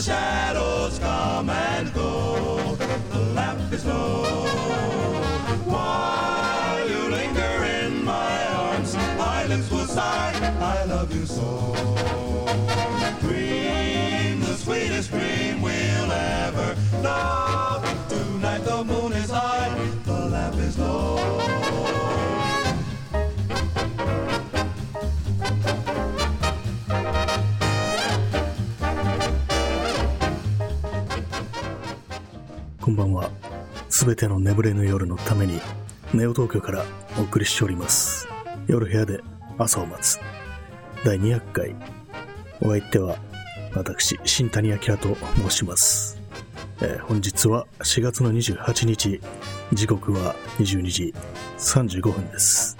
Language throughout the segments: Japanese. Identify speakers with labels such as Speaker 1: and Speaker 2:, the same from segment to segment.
Speaker 1: the shadows come and go. The lamp is low. While you linger in my arms, my lips will sigh, I love you so. Dream the sweetest dream we'll ever know. Tonight the moon is high, the lamp is low.
Speaker 2: こんばんは。すべての眠れぬ夜のために、ネオ東京からお送りしております。夜部屋で朝を待つ。第200回。お相手は、私、新谷明と申します。えー本日は4月の28日、時刻は22時35分です。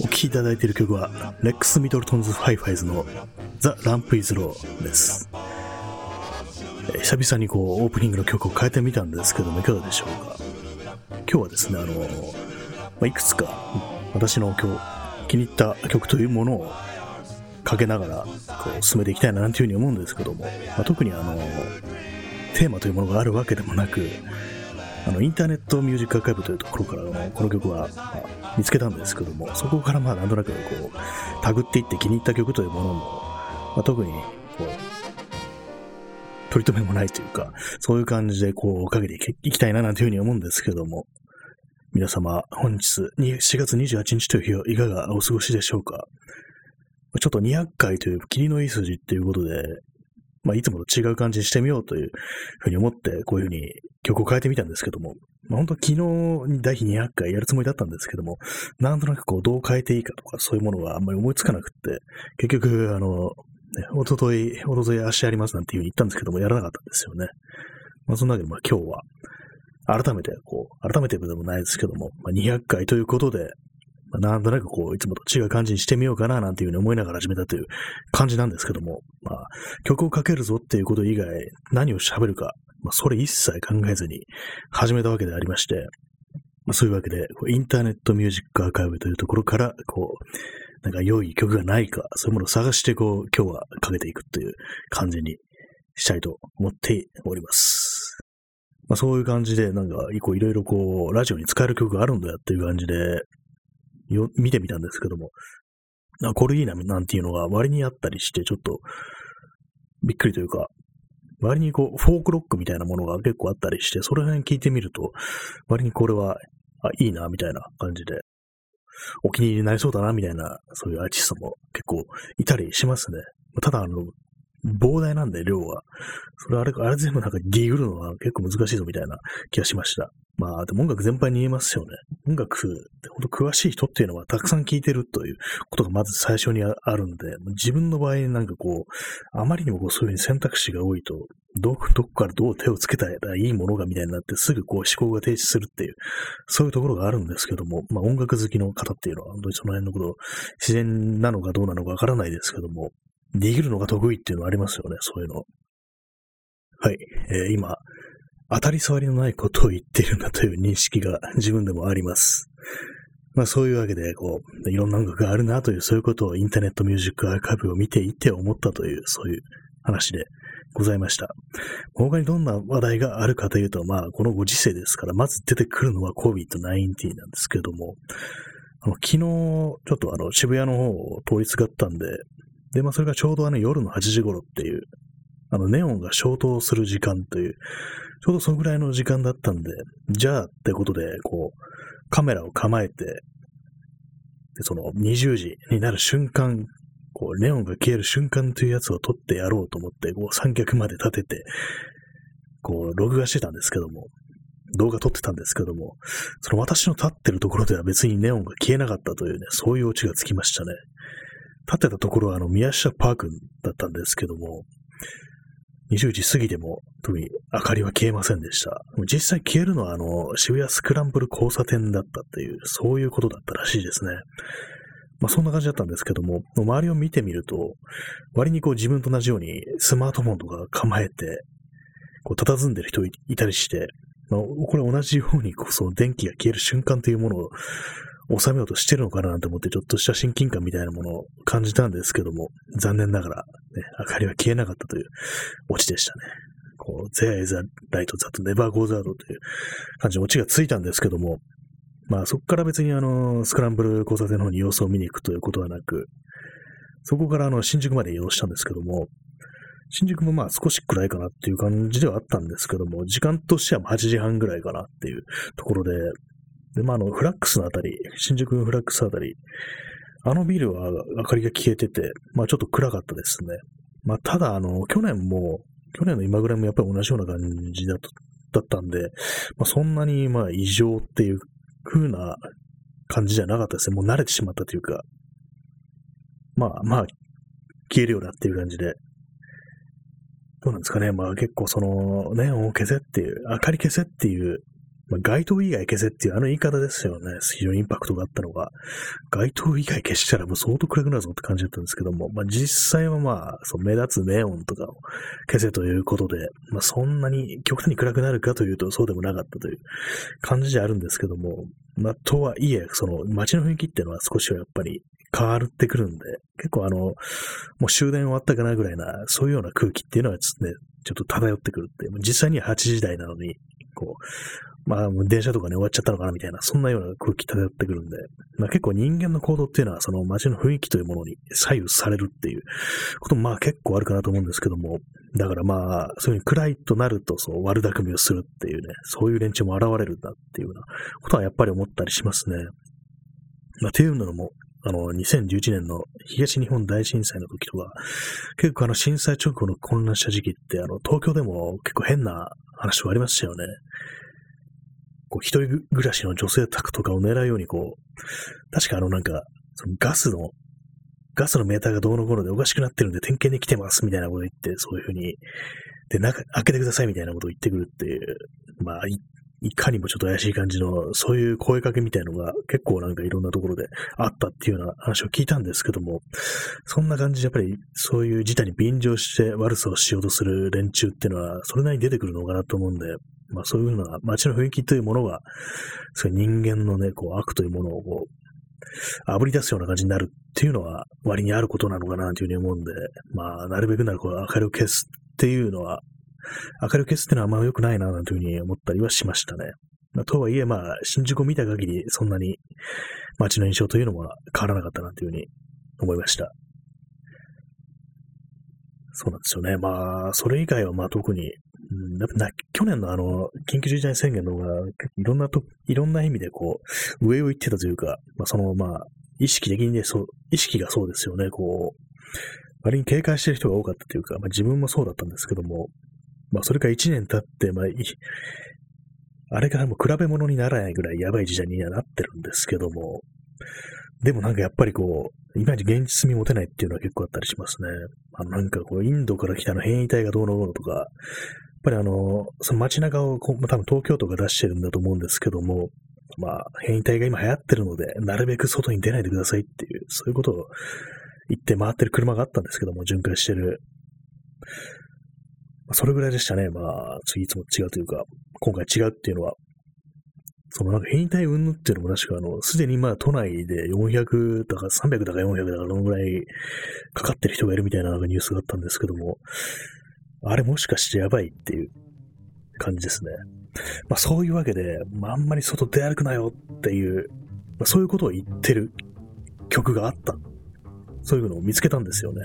Speaker 2: お聴きいただいている曲は、 Rex Middleton's Hi-Fi's の The Lamp is Low です。久々にこうオープニングの曲を変えてみたんですけどもいかがでしょうか？今日はですねあの、まあ、いくつか私の今日気に入った曲というものをかけながらこう進めていきたいななんていうふうに思うんですけども、まあ、特にあのテーマというものがあるわけでもなくあのインターネットミュージックアーカイブというところからのこの曲は、まあ見つけたんですけどもそこからまあなんとなくこうタグっていって気に入った曲というものも、まあ、特に取り留めもないというか、そういう感じでこう、かけていきたいななんていうふうに思うんですけども、皆様、本日4月28日という日をいかがお過ごしでしょうか。ちょっと200回という霧のいい数字っていうことで、まあ、いつもと違う感じにしてみようというふうに思って、こういうふうに曲を変えてみたんですけども、まあ、本当昨日第200回やるつもりだったんですけども、なんとなくこう、どう変えていいかとか、そういうものがあんまり思いつかなくって、結局、あの、ね、おととい、おととい足ありますなんていうふうに言ったんですけども、やらなかったんですよね。まあ、そんなわけで、まあ今日は、改めて、こう、改めてでもないですけども、まあ、200回ということで、まあ、なんとなくこう、いつもと違う感じにしてみようかな、なんていうふうに思いながら始めたという感じなんですけども、まあ、曲をかけるぞっていうこと以外、何を喋るか、まあ、それ一切考えずに始めたわけでありまして、まあ、そういうわけで、インターネットミュージックアーカイブというところから、こう、なんか良い曲がないか、そういうものを探して、こう、今日はかけていくという感じにしたいと思っております。まあ、そういう感じで、なんか、こういろいろこう、ラジオに使える曲があるんだよっていう感じで、よ見てみたんですけども、あこれいいな、なんていうのが割にあったりして、ちょっと、びっくりというか、割にこう、フォークロックみたいなものが結構あったりして、それ辺聞いてみると、割にこれは、あ、いいな、みたいな感じで、お気に入りになりそうだな、みたいな、そういうアーティストも結構いたりしますね。ただ、あの、膨大なんで、量は。それあれ、あれ全部なんかギグるのは結構難しいぞ、みたいな気がしました。まあ、でも音楽全般に言えますよね。音楽って本当詳しい人っていうのはたくさん聴いてるということがまず最初にあるんで、自分の場合なんかこう、あまりにもこうそういううに選択肢が多いと、ど、どこからどう手をつけたらいいものがみたいになってすぐこう思考が停止するっていう、そういうところがあるんですけども、まあ音楽好きの方っていうのは本当にその辺のこと自然なのかどうなのかわからないですけども、できるのが得意っていうのはありますよね、そういうの。はい、えー今、当たり障りのないことを言っているんだという認識が 自分でもあります。まあそういうわけで、こう、いろんな音楽があるなという、そういうことをインターネットミュージックアーカイブを見ていて思ったという、そういう話でございました。他にどんな話題があるかというと、まあこのご時世ですから、まず出てくるのは COVID-19 なんですけども、あの昨日、ちょっとあの渋谷の方を通りすがったんで、で、まあそれがちょうどあの夜の8時頃っていう、あのネオンが消灯する時間という、ちょうどそのぐらいの時間だったんで、じゃあってことで、こう、カメラを構えて、で、その20時になる瞬間、こう、ネオンが消える瞬間というやつを撮ってやろうと思って、こう、三脚まで立てて、こう、録画してたんですけども、動画撮ってたんですけども、その私の立ってるところでは別にネオンが消えなかったというね、そういうオチがつきましたね。立ってたところはあの、宮下パークだったんですけども、20時過ぎても特に明かりは消えませんでした。実際消えるのはあの、渋谷スクランブル交差点だったっていう、そういうことだったらしいですね。まあそんな感じだったんですけども、周りを見てみると、割にこう自分と同じようにスマートフォンとか構えて、こう佇んでる人いたりして、まあ、これ同じようにこうその電気が消える瞬間というものを収めようとしてるのかななんて思ってちょっとした親近感みたいなものを感じたんですけども、残念ながら、ね、明かりは消えなかったというオチでしたね。こう、There is a light that never goes out という感じのオチがついたんですけども、まあそこから別にあの、スクランブル交差点の方に様子を見に行くということはなく、そこからあの、新宿まで移動したんですけども、新宿もまあ少し暗いかなっていう感じではあったんですけども、時間としては8時半ぐらいかなっていうところで、で、まああの、フラックスのあたり、新宿のフラックスあたり、あのビルは明かりが消えてて、まあちょっと暗かったですね。まあただあの、去年も、去年の今ぐらいもやっぱり同じような感じだだったんで、まあそんなにまあ異常っていう風な感じじゃなかったですね。もう慣れてしまったというか、まあまあ、消えるようなっていう感じで、どうなんですかね。まあ結構その、ネオンを消せっていう、明かり消せっていう、まあ、街灯以外消せっていうあの言い方ですよね。非常にインパクトがあったのが。街灯以外消したらもう相当暗くなるぞって感じだったんですけども、まあ実際はまあ、その目立つネオンとかを消せということで、まあそんなに極端に暗くなるかというとそうでもなかったという感じであるんですけども、まあとはいえ、その街の雰囲気っていうのは少しはやっぱり変わってくるんで、結構あの、もう終電終わったかなぐらいな、そういうような空気っていうのはですね、ちょっと漂ってくるって、実際には8時台なのに、こう、まあ、電車とかね、終わっちゃったのかなみたいな、そんなような空気漂ってくるんで、まあ結構人間の行動っていうのは、その街の雰囲気というものに左右されるっていうこともまあ結構あるかなと思うんですけども、だからまあ、そういう暗いとなると、そう、悪巧みをするっていうね、そういう連中も現れるんだっていうようなことはやっぱり思ったりしますね。まあ、っていうのも、あの、2011年の東日本大震災の時とか、結構あの震災直後の混乱した時期って、あの、東京でも結構変な話がありましたよね。こう、一人暮らしの女性宅とかを狙うように、こう、確かあのなんか、そのガスの、ガスのメーターがどうのこうのでおかしくなってるんで点検に来てますみたいなこと言って、そういうふうに、で、中、開けてくださいみたいなことを言ってくるっていう、まあ、いかにもちょっと怪しい感じの、そういう声かけみたいのが結構なんかいろんなところであったっていうような話を聞いたんですけども、そんな感じでやっぱりそういう事態に便乗して悪さをしようとする連中っていうのはそれなりに出てくるのかなと思うんで、まあそういうような街の雰囲気というものが、そういう人間のね、こう悪というものをこう、炙り出すような感じになるっていうのは割にあることなのかなというふうに思うんで、まあ、なるべくならこう明かりを消すっていうのは明るく消すってのはあんま良くないな、なんていうふうに思ったりはしましたね。まあ、とはいえ、まあ、新宿を見た限り、そんなに街の印象というのは変わらなかったなというふうに思いました。そうなんですよね。まあ、それ以外はまあ特に、うん、な去年のあの、緊急事態宣言の方が、いろんなと、いろんな意味でこう、上を行ってたというか、まあそのまあ、意識的にね、そう、意識がそうですよね、こう、割に警戒してる人が多かったというか、まあ自分もそうだったんですけども、まあ、それから1年経って、まあ、あれからも比べ物にならないぐらいやばい時代にはなってるんですけども、でもなんかやっぱりこう、いまいち現実味持てないっていうのは結構あったりしますね。あのなんかこう、インドから来たの変異体がどうのこうのとか、やっぱりあの、その街中をこう、多分東京都が出してるんだと思うんですけども、まあ、変異体が今流行ってるので、なるべく外に出ないでくださいっていう、そういうことを言って回ってる車があったんですけども、巡回してる。それぐらいでしたね。まあ、次いつも違うというか、今回違うっていうのは。そのなんか変異体云々っていうのも確かあの、すでにまあ都内で400だか300だか400だかどのぐらいかかってる人がいるみたいななんかニュースがあったんですけども、あれもしかしてやばいっていう感じですね。まあそういうわけで、まああんまり外出歩くなよっていう、まあ、そういうことを言ってる曲があった。そういうのを見つけたんですよね。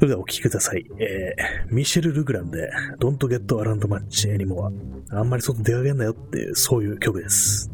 Speaker 2: それではお聴きください。えー、ミシェル・ルグランで Don't Get Around Much Anymore。あんまり外出かけんなよっていう、そういう曲です。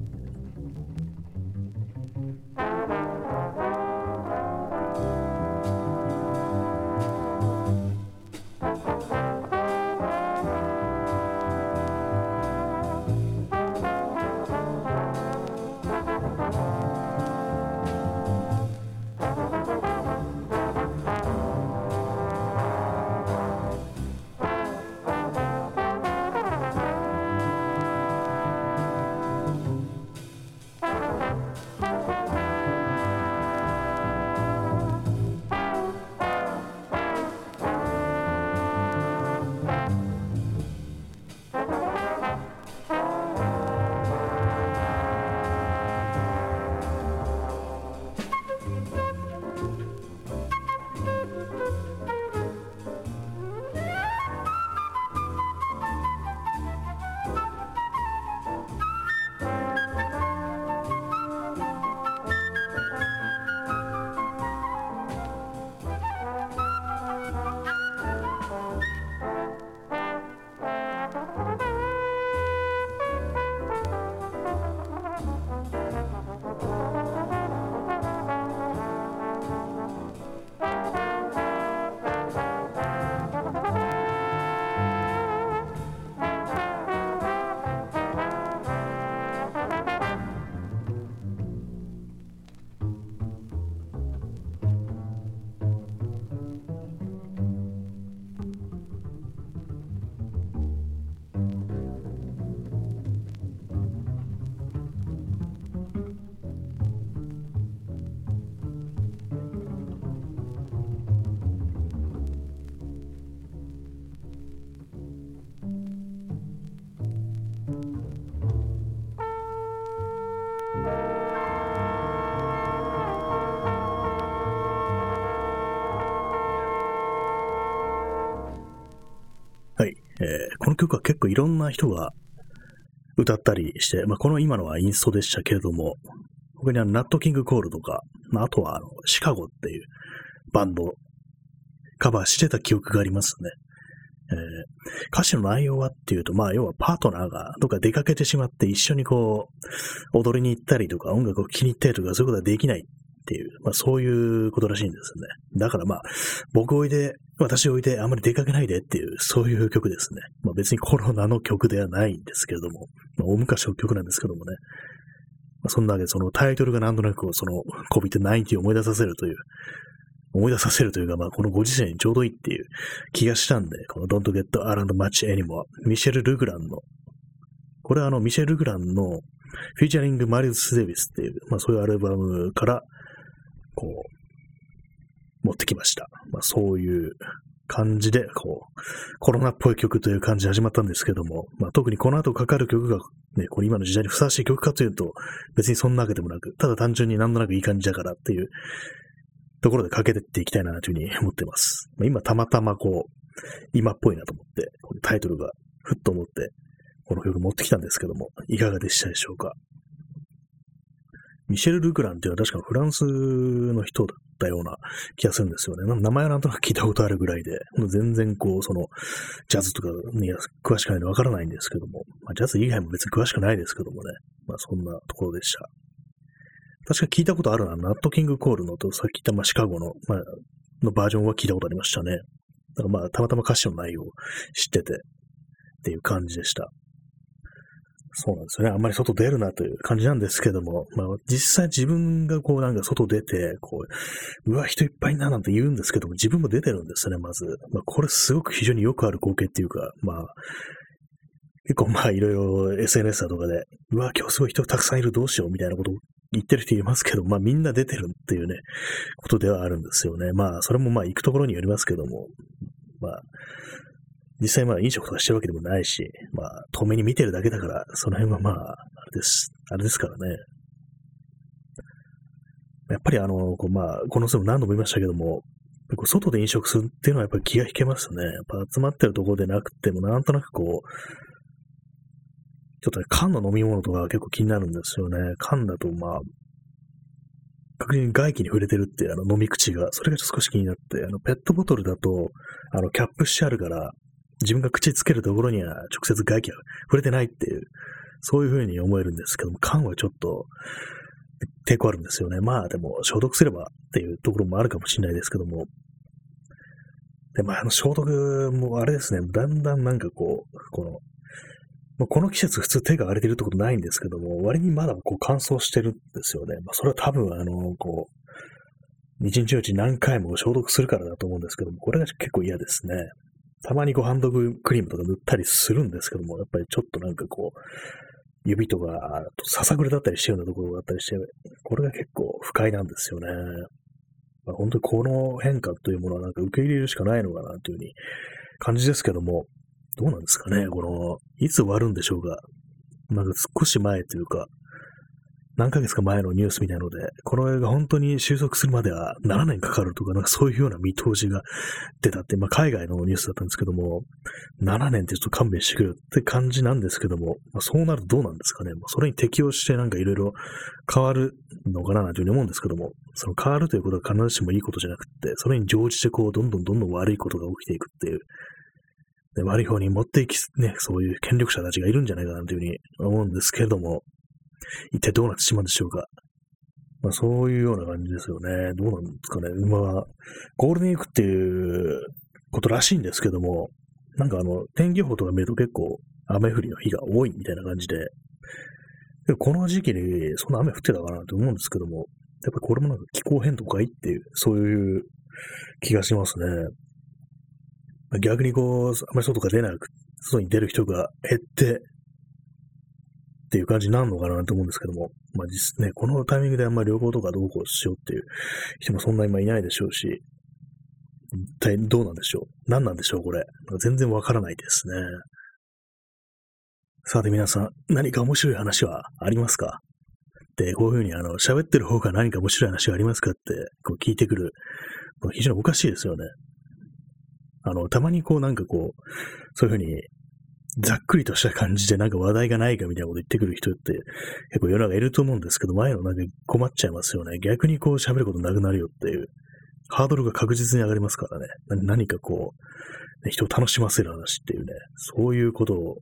Speaker 2: この曲は結構いろんな人が歌ったりして、まあ、この今のはインストでしたけれども、他にあの、ナットキングコールとか、まあ、あとはあの、シカゴっていうバンド、カバーしてた記憶がありますね。えー、歌詞の内容はっていうと、まあ、要はパートナーがどっか出かけてしまって一緒にこう、踊りに行ったりとか、音楽を聴きに行ったりとか、そういうことはできないっていう、まあ、そういうことらしいんですね。だからまあ、僕おいで、私おいで、あんまり出かけないでっていう、そういう曲ですね。まあ、別にコロナの曲ではないんですけれども、まあ、大昔の曲なんですけどもね。まあ、そんなわけで、そのタイトルがなんとなくその COVID-19 を思い出させるという、思い出させるというか、まあ、このご時世にちょうどいいっていう気がしたんで、この Don't Get Around Much Anymore、ミシェル・ルグランの、これはあの、ミシェル・ルグランのフィーチャリング・マリウス・デイビスっていう、まあそういうアルバムから、持ってきました。まあそういう感じで、こう、コロナっぽい曲という感じで始まったんですけども、まあ特にこの後かかる曲がね、これ今の時代にふさわしい曲かというと、別にそんなわけでもなく、ただ単純になんとなくいい感じだからっていうところでかけてっていきたいなというふうに思ってます。まあ、今たまたまこう、今っぽいなと思って、このタイトルがふっと思って、この曲持ってきたんですけども、いかがでしたでしょうか。ミシェル・ルグランっていうのは確かフランスの人だったような気がするんですよね。名前はなんとなく聞いたことあるぐらいで、全然こう、その、ジャズとかに詳しくないのでわからないんですけども、まあ、ジャズ以外も別に詳しくないですけどもね、まあそんなところでした。確か聞いたことあるな、ナットキングコールのと、さっき言ったまあシカゴの、まあ、のバージョンは聞いたことありましたね。だからまあ、たまたま歌詞の内容を知ってて、っていう感じでした。そうなんですよね。あんまり外出るなという感じなんですけども、まあ実際自分がこうなんか外出て、こう、うわ、人いっぱいななんて言うんですけども、自分も出てるんですね、まず。まあこれすごく非常によくある光景っていうか、まあ、結構まあいろいろ SNS だとかで、うわ、今日すごい人たくさんいるどうしようみたいなことを言ってる人いますけど、まあみんな出てるっていうね、ことではあるんですよね。まあそれもまあ行くところによりますけども、まあ実際まあ飲食とかしてるわけでもないし、まあ遠目に見てるだけだから、その辺はまあ、あれです、あれですからね。やっぱりあの、こうまあ、この際も何度も言いましたけども、外で飲食するっていうのはやっぱり気が引けますね。やっぱ集まってるところでなくても、なんとなくこう、ちょっとね、缶の飲み物とか結構気になるんですよね。缶だとまあ、確実に外気に触れてるっていうあの飲み口が、それがちょっと少し気になって、あのペットボトルだと、あのキャップしてあるから、自分が口つけるところには直接外気が触れてないっていう、そういう風に思えるんですけども、缶はちょっと抵抗あるんですよね。まあでも消毒すればっていうところもあるかもしれないですけども。で、まああの消毒もあれですね、だんだんなんかこう、この、まあ、この季節普通手が荒れてるってことないんですけども、割にまだこう乾燥してるんですよね。まあそれは多分あの、こう、一日のうち何回も消毒するからだと思うんですけども、これが結構嫌ですね。たまにこうハンドクリームとか塗ったりするんですけども、やっぱりちょっとなんかこう、指とか、ささくれだったりしてるようなところがあったりして、これが結構不快なんですよね。まあ、本当にこの変化というものはなんか受け入れるしかないのかなというふうに感じですけども、どうなんですかねこの、いつ終わるんでしょうかなんか少し前というか、何ヶ月か前のニュースみたいなので、この映画本当に収束するまでは7年かかるとか、なんかそういうような見通しが出たって、まあ海外のニュースだったんですけども、7年ってちょっと勘弁してくれって感じなんですけども、まあ、そうなるとどうなんですかね。まあ、それに適応してなんかいろいろ変わるのかなというふうに思うんですけども、その変わるということは必ずしもいいことじゃなくて、それに乗じてこう、どんどんどんどん悪いことが起きていくっていう、悪い方に持っていき、ね、そういう権力者たちがいるんじゃないかなというふうに思うんですけれども、一体どうなってしまうんでしょうか。まあそういうような感じですよね。どうなんですかね。まあ、ゴールデンウィークっていうことらしいんですけども、なんかあの、天気予報とか見ると結構雨降りの日が多いみたいな感じで、でこの時期にそんな雨降ってたかなと思うんですけども、やっぱりこれもなんか気候変動かいっていう、そういう気がしますね。逆にこう、あまり外が出なく、外に出る人が減って、っていう感じになるのかなと思うんですけども、まあ実ね、このタイミングであんまり旅行とかどうこうしようっていう人もそんな今いないでしょうし、一体どうなんでしょう？何なんでしょうこれ？全然わからないですね。さて皆さん、何か面白い話はありますか？で、こういうふうにあの、喋ってる方が何か面白い話がありますかって、こう聞いてくる。非常におかしいですよね。あの、たまにこうなんかこう、そういうふうにざっくりとした感じでなんか話題がないかみたいなこと言ってくる人って結構世の中いると思うんですけど、前のなんか困っちゃいますよね。逆にこう喋ることなくなるよっていう。ハードルが確実に上がりますからね。何かこう、人を楽しませる話っていうね、そういうことを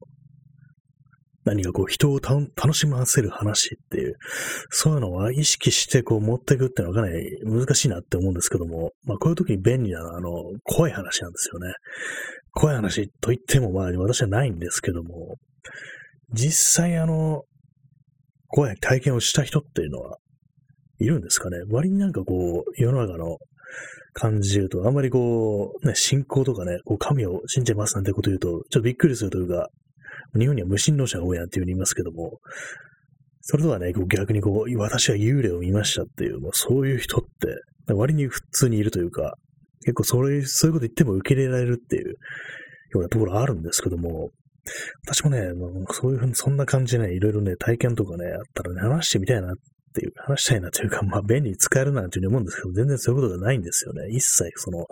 Speaker 2: 何かこう人を楽しませる話っていう、そういうのは意識してこう持っていくっていうのはかなり難しいなって思うんですけども、まあこういう時に便利なのはあの、怖い話なんですよね。怖い話と言ってもまあ私はないんですけども、実際あの、怖い体験をした人っていうのはいるんですかね？割になんかこう、世の中の感じで言うと、あんまりこう、ね、信仰とかね、こう神を信じますなんてこと言うと、ちょっとびっくりするというか、日本には無神論者が多いなんていうふうに言いますけども、それとはね、こう逆にこう、私は幽霊を見ましたっていう、もうそういう人って、割に普通にいるというか、結構それ、そういうこと言っても受け入れられるっていうようなところあるんですけども、私もね、そういうふうに、そんな感じでね、いろいろね、体験とかね、あったらね、話してみたいなっていう、話したいなというか、まあ、便利に使えるなんていうふうに思うんですけど、全然そういうことがないんですよね。一切、その、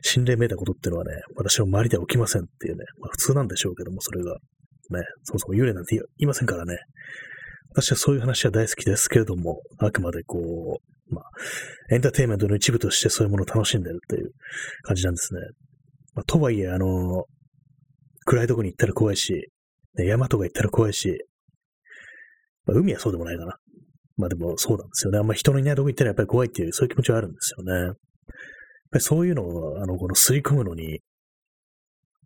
Speaker 2: 心霊めいたことっていうのはね、私の周りでは起きませんっていうね、まあ、普通なんでしょうけども、それが。ね、そもそも幽霊なんていませんからね。私はそういう話は大好きですけれども、あくまでこう、まあ、エンターテインメントの一部としてそういうものを楽しんでるっていう感じなんですね。まあ、とはいえ、あの、暗いとこに行ったら怖いし、ね、山とか行ったら怖いし、まあ、海はそうでもないかな。まあでもそうなんですよね。あんま人のいないとこ行ったらやっぱり怖いっていう、そういう気持ちはあるんですよね。やっぱりそういうのを、あの、この吸い込むのに、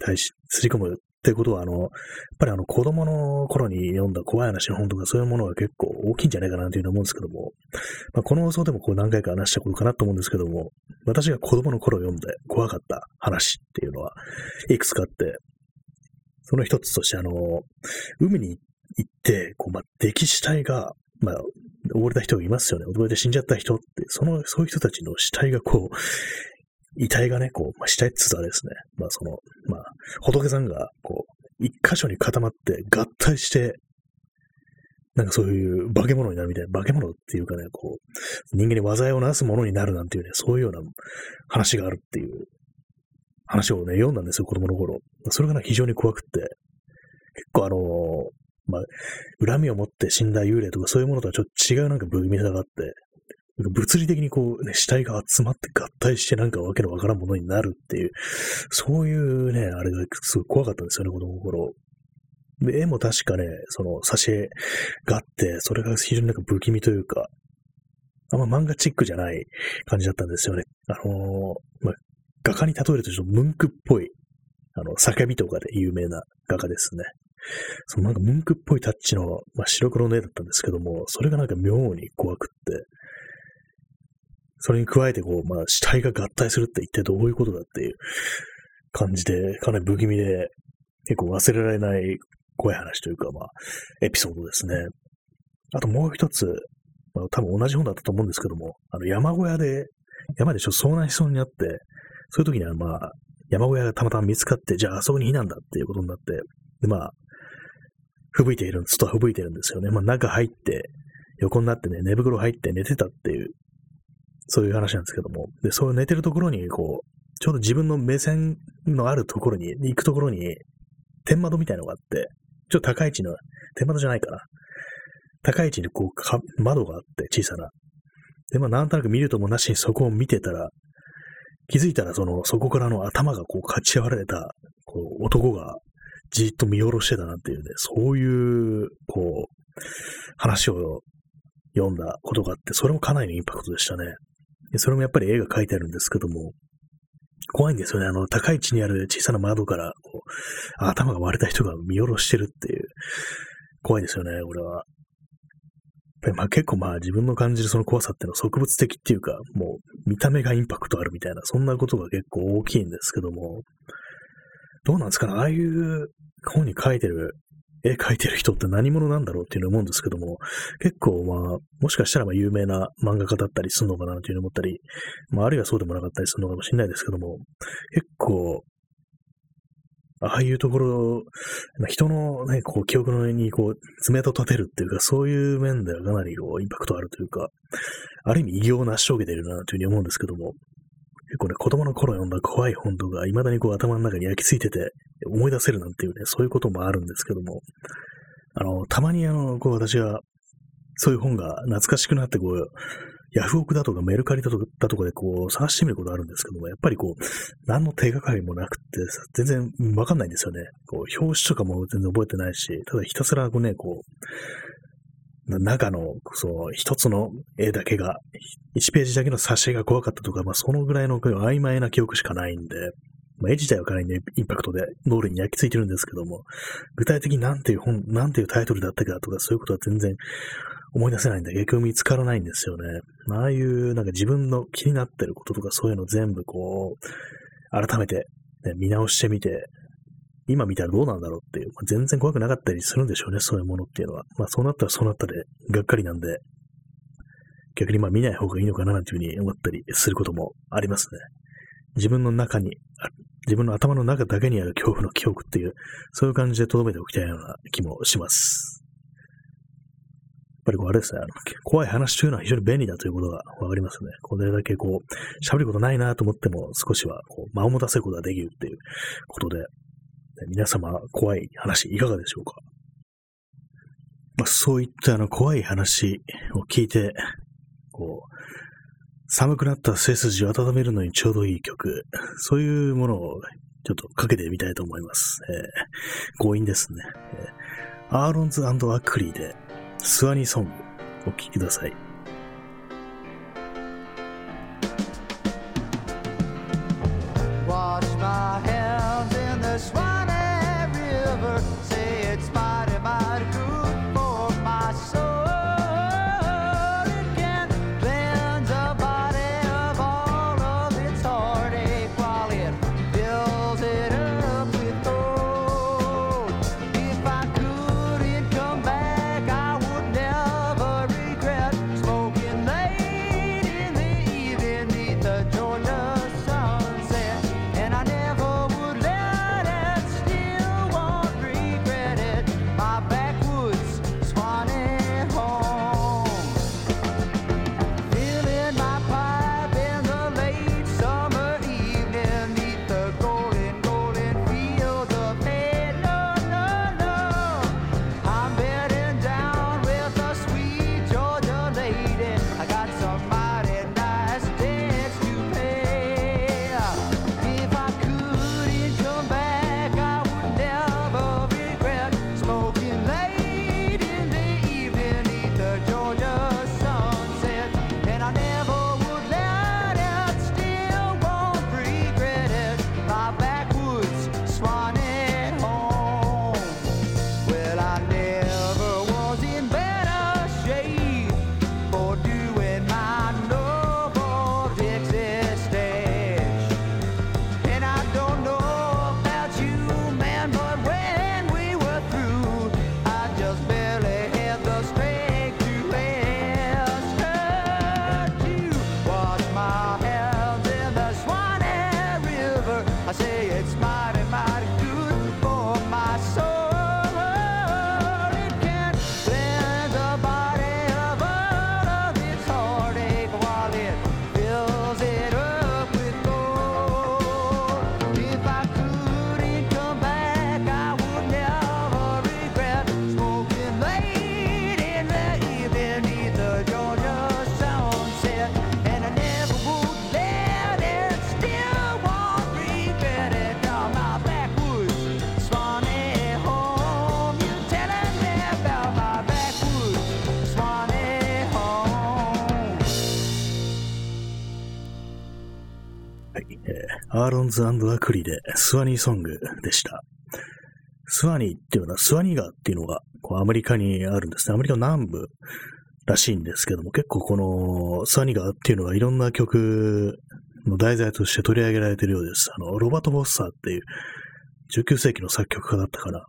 Speaker 2: 対し、吸い込むってことは、あの、やっぱりあの子供の頃に読んだ怖い話の本とかそういうものが結構大きいんじゃないかなというふうに思うんですけども、まあ、この放送でもこう何回か話したことかなと思うんですけども、私が子供の頃読んで怖かった話っていうのは、いくつかあって、その一つとして、あの、海に行って、こう、まあ、溺死体が、まあ、溺れた人がいますよね。溺れて死んじゃった人って、その、そういう人たちの死体がこう、遺体がね、こう、まあ、死体って言ったらですね、まあその、まあ、仏さんが、こう、一箇所に固まって合体して、なんかそういう化け物になるみたいな、化け物っていうかね、こう、人間に災いをなすものになるなんていうね、そういうような話があるっていう話をね、読んだんですよ、子供の頃。それがね、非常に怖くって、結構あのー、まあ、恨みを持って死んだ幽霊とかそういうものとはちょっと違うなんか不気味さがあって、物理的にこうね、死体が集まって合体してなんかわけのわからんものになるっていう、そういうね、あれがすごい怖かったんですよね、子供の頃。で、絵も確かね、その挿絵があって、それが非常になんか不気味というか、あんま漫画チックじゃない感じだったんですよね。あのー、まあ、画家に例えるとちょっとムンクっぽい、あの、叫びとかで有名な画家ですね。そのなんかムンクっぽいタッチの、まあ、白黒の絵だったんですけども、それがなんか妙に怖くって、それに加えて、こう、まあ、死体が合体するって一体どういうことだっていう感じで、かなり不気味で、結構忘れられない怖い話というか、まあ、エピソードですね。あともう一つ、まあ、多分同じ本だったと思うんですけども、あの、山小屋で、山でちょっと遭難しそうになって、そういう時には、まあ、山小屋がたまたま見つかって、じゃああそこに避難だっていうことになって、で、まあ、吹雪いている、ずっと吹雪いてるんですよね。まあ、中入って、横になってね、寝袋入って寝てたっていうそういう話なんですけども、で、そう寝てるところに、こう、ちょうど自分の目線のあるところに、行くところに、天窓みたいのがあって、ちょっと高い位置の、天窓じゃないかな。高い位置にこうか、窓があって、小さな。で、まあ、なんとなく見るともなしにそこを見てたら、気づいたら、その、そこからの頭がこう、かち割られた、こう、男が、じっと見下ろしてたなんていうね、そういう、こう、話を読んだことがあって、それもかなりのインパクトでしたね。でそれもやっぱり絵が描いてあるんですけども、怖いんですよね。あの、高い位置にある小さな窓から、こう、頭が割れた人が見下ろしてるっていう、怖いですよね、俺は。まあ結構まあ自分の感じるその怖さっていうのは植物的っていうか、もう見た目がインパクトあるみたいな、そんなことが結構大きいんですけども、どうなんですかね、ああいう本に書いてる絵描いてる人って何者なんだろうっていうのを思うんですけども、結構まあ、もしかしたらまあ有名な漫画家だったりするのかなというふうに思ったり、まああるいはそうでもなかったりするのかもしれないですけども、結構、ああいうところ、人のね、こう、記憶の上にこう、爪と立てるっていうか、そういう面ではかなりこう、インパクトあるというか、ある意味異形を成し遂げているなというふうに思うんですけども、
Speaker 3: 結構ね、子供の頃読んだ怖い本とか、未だにこう頭の中に焼き付いてて思い出せるなんていうね、そういうこともあるんですけども、あの、たまにあの、こう私は、そういう本が懐かしくなってこう、ヤフオクだとかメルカリだとかだとかでこう探してみることあるんですけども、やっぱりこう、何の手がかりもなくて、全然わかんないんですよね。こう、表紙とかも全然覚えてないし、ただひたすらこうね、こう、中の、その、一つの絵だけが、1ページだけの挿絵が怖かったとか、まあ、そのぐらいの曖昧な記憶しかないんで、まあ、絵自体はかなりね、インパクトで脳裏に焼き付いてるんですけども、具体的になんていう本、なんていうタイトルだったかとか、そういうことは全然思い出せないんで、結局見つからないんですよね。まああいうなんか自分の気になってることとかそういうの全部こう、改めて、ね、見直してみて、今見たらどうなんだろうっていう、まあ、全然怖くなかったりするんでしょうね、そういうものっていうのは。まあそうなったらそうなったで、がっかりなんで、逆にまあ見ない方がいいのかななんていうふうに思ったりすることもありますね。自分の中に、自分の頭の中だけにある恐怖の記憶っていう、そういう感じで留めておきたいような気もします。やっぱりこうあれですね、あの怖い話というのは非常に便利だということがわかりますね。これだけこう、喋ることないなと思っても少しはこう間を持たせることができるっていうことで、皆様怖い話いかがでしょうか？まあ、そういったあの怖い話を聞いて、こう、寒くなった背筋を温めるのにちょうどいい曲、そういうものをちょっとかけてみたいと思います。えー、強引ですね。えー、アーロンズアクリーでスワニソングお聴きください。アーロンズアクリでスワニーソングでした。スワニーっていうのは、スワニー川っていうのがこうアメリカにあるんですね。アメリカの南部らしいんですけども、結構このスワニー川っていうのはいろんな曲の題材として取り上げられているようです。あの、ロバート・ボッサーっていう19世紀の作曲家だったかな。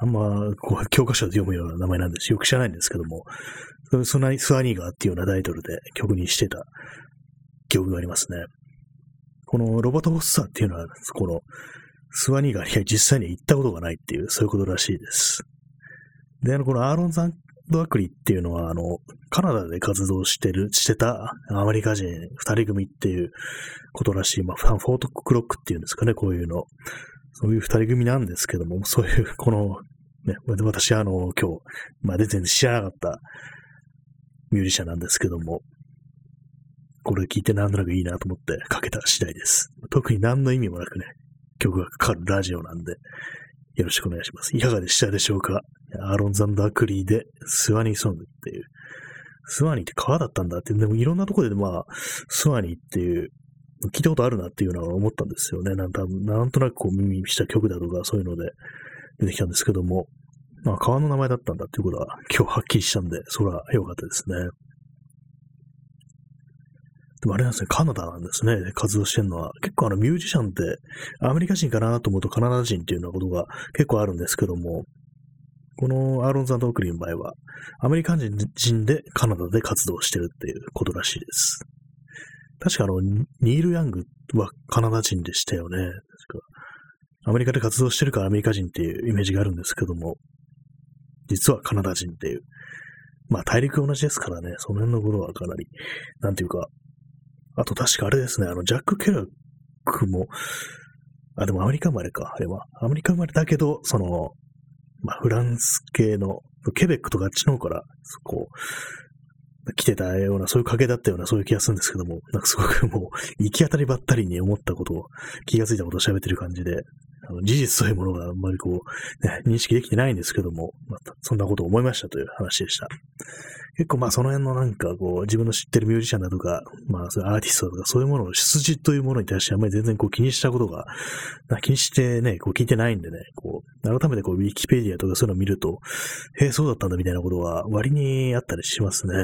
Speaker 3: あんま、こう、教科書で読むような名前なんです。よく知らないんですけども、そのスワニー川っていうようなタイトルで曲にしてた記憶がありますね。このロボットホッサーっていうのは、このスワニー川に実際に行ったことがないっていう、そういうことらしいです。で、あの、このアーロンズ
Speaker 2: ド・アクリっていうのは、あの、カナダで活動してる、してたアメリカ人二人組っていうことらしい、まあ、フ・ォート・クロックっていうんですかね、こういうの。そういう二人組なんですけども、そういう、この、ね、私あの、今日、まあ、全然知らなかったミュージシャンなんですけども、これ聞いてなんとなくいいなと思ってかけた次第です。特に何の意味もなくね、曲がかかるラジオなんで、よろしくお願いします。いかがでしたでしょうか？アーロン・ザンダークリーでスワニーソングっていう。スワニーって川だったんだって、でもいろんなところでまあ、スワニーっていう、聞いたことあるなっていうのは思ったんですよね。なんなんとなくこう耳にした曲だとかそういうので出てきたんですけども、まあ川の名前だったんだっていうことは今日はっきりしたんで、それは良かったですね。でもあれなんですね、カナダなんですね、活動してるのは。結構あのミュージシャンってアメリカ人かなと思うとカナダ人っていうようなことが結構あるんですけども、このアーロン・ザンド・オクリーの場合は、アメリカ人でカナダで活動してるっていうことらしいです。確かあの、ニール・ヤングはカナダ人でしたよね。確かアメリカで活動してるからアメリカ人っていうイメージがあるんですけども、実はカナダ人っていう。まあ大陸同じですからね、その辺のことはかなり、なんていうか、あと確かあれですね、あの、ジャック・ケラックも、あ、でもアメリカ生まれか、あれは。アメリカ生まれだけど、その、まあ、フランス系の、ケベックとかあっちの方から、こう、来てたような、そういう家系だったような、そういう気がするんですけども、なんかすごくもう、行き当たりばったりに思ったことを、気がついたことを喋ってる感じで、あの事実そういうものがあんまりこう、ね、認識できてないんですけども、また、そんなことを思いましたという話でした。結構まあその辺のなんかこう自分の知ってるミュージシャンだとか、まあそういうアーティストとかそういうものの出自というものに対してあんまり全然こう気にしたことが、気にしてね、こう聞いてないんでね、こう、改めてこうウィキペディアとかそういうのを見ると、へえ、そうだったんだみたいなことは割にあったりしますね。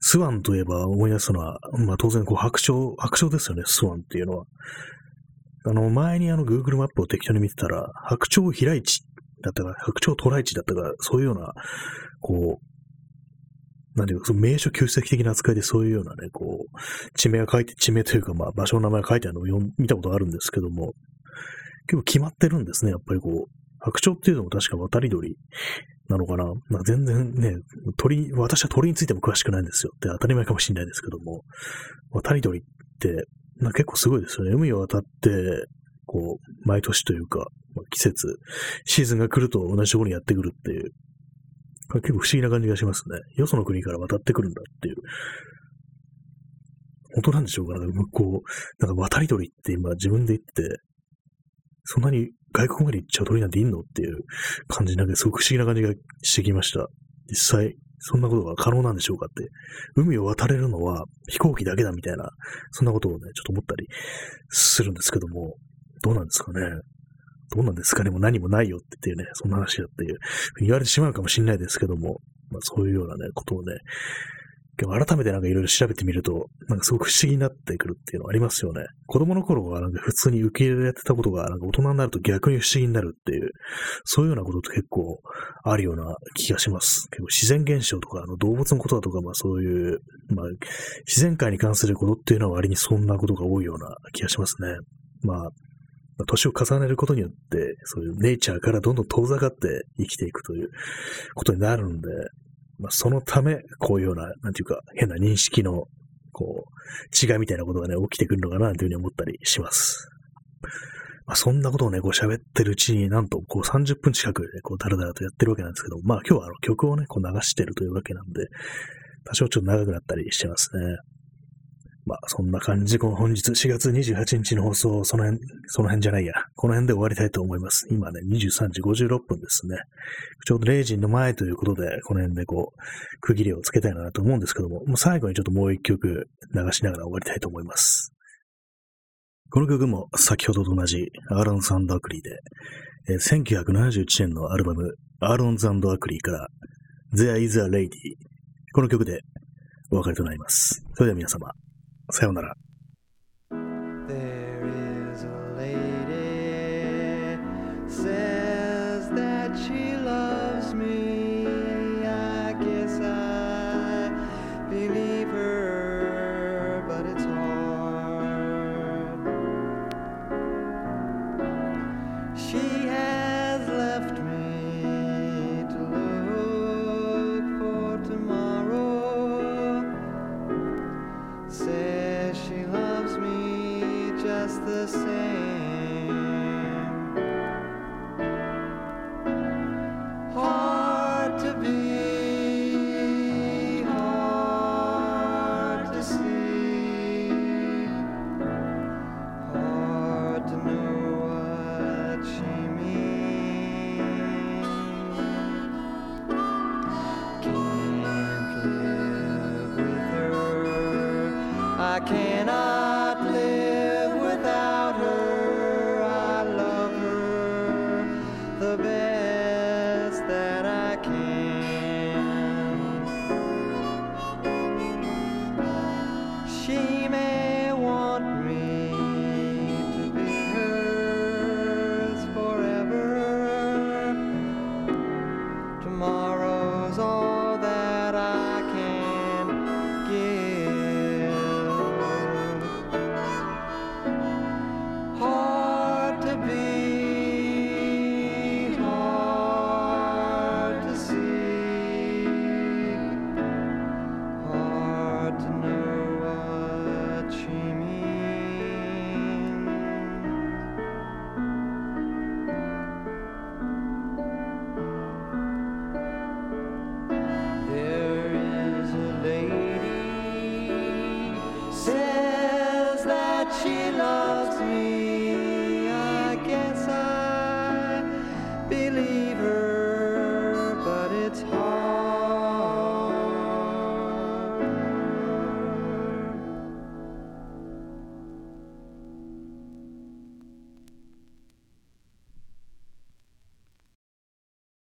Speaker 2: スワンといえば思い出すのは、まあ当然こう白鳥、白鳥ですよね、スワンっていうのは。あの、前にあの Google マップを適当に見てたら、白鳥飛来地だったか、白鳥渡来地だったか、そういうようなこう、なんていうか、その名所旧跡的な扱いでそういうようなね、こう、地名が書いて、地名というか、まあ、場所の名前が書いてあるのを見たことあるんですけども、結構決まってるんですね、やっぱりこう。白鳥っていうのも確か渡り鳥なのかな。なんか全然ね、鳥、私は鳥についても詳しくないんですよって当たり前かもしれないですけども、渡り鳥って、まあ、結構すごいですよね。海を渡って、こう、毎年というか、季節、シーズンが来ると同じところにやってくるっていう、結構不思議な感じがしますね。よその国から渡ってくるんだっていう。本当なんでしょうか？ね。向こう、なんか渡り鳥って今自分で言って、そんなに外国まで行っちゃう鳥なんていんのっていう感じなんかすごく不思議な感じがしてきました。実際、そんなことが可能なんでしょうかって。海を渡れるのは飛行機だけだみたいな、そんなことをね、ちょっと思ったりするんですけども、どうなんですかね？どうなんですかねもう何もないよって言ってね、そんな話だっていう、言われてしまうかもしれないですけども、まあそういうようなね、ことをね、改めてなんかいろいろ調べてみると、なんかすごく不思議になってくるっていうのありますよね。子供の頃はなんか普通に受け入れられてたことが、なんか大人になると逆に不思議になるっていう、そういうようなことって結構あるような気がします。結構自然現象とか、あの動物のことだとか、まあそういう、まあ自然界に関することっていうのは割にそんなことが多いような気がしますね。まあ、年を重ねることによって、そういうネイチャーからどんどん遠ざかって生きていくということになるんで、まあ、そのため、こういうような、なんていうか、変な認識の、こう、違いみたいなことがね、起きてくるのかな、というふうに思ったりします。まあ、そんなことをね、こう喋ってるうちになんと、こう30分近くね、こうだらだらとやってるわけなんですけど、まあ今日はあの曲をね、こう流してるというわけなんで、多少ちょっと長くなったりしてますね。まあ、そんな感じで、この本日4月28日の放送、その辺、その辺じゃないや。この辺で終わりたいと思います。今ね、23時56分ですね。ちょうど0時の前ということで、この辺でこう、区切りをつけたいなと思うんですけども、もう最後にちょっともう一曲流しながら終わりたいと思います。この曲も先ほどと同じアーロンズアクリーで、えー、1971年のアルバムアーロンズアクリーから There is a Lady この曲でお別れとなります。それでは皆様、さようなら。
Speaker 3: she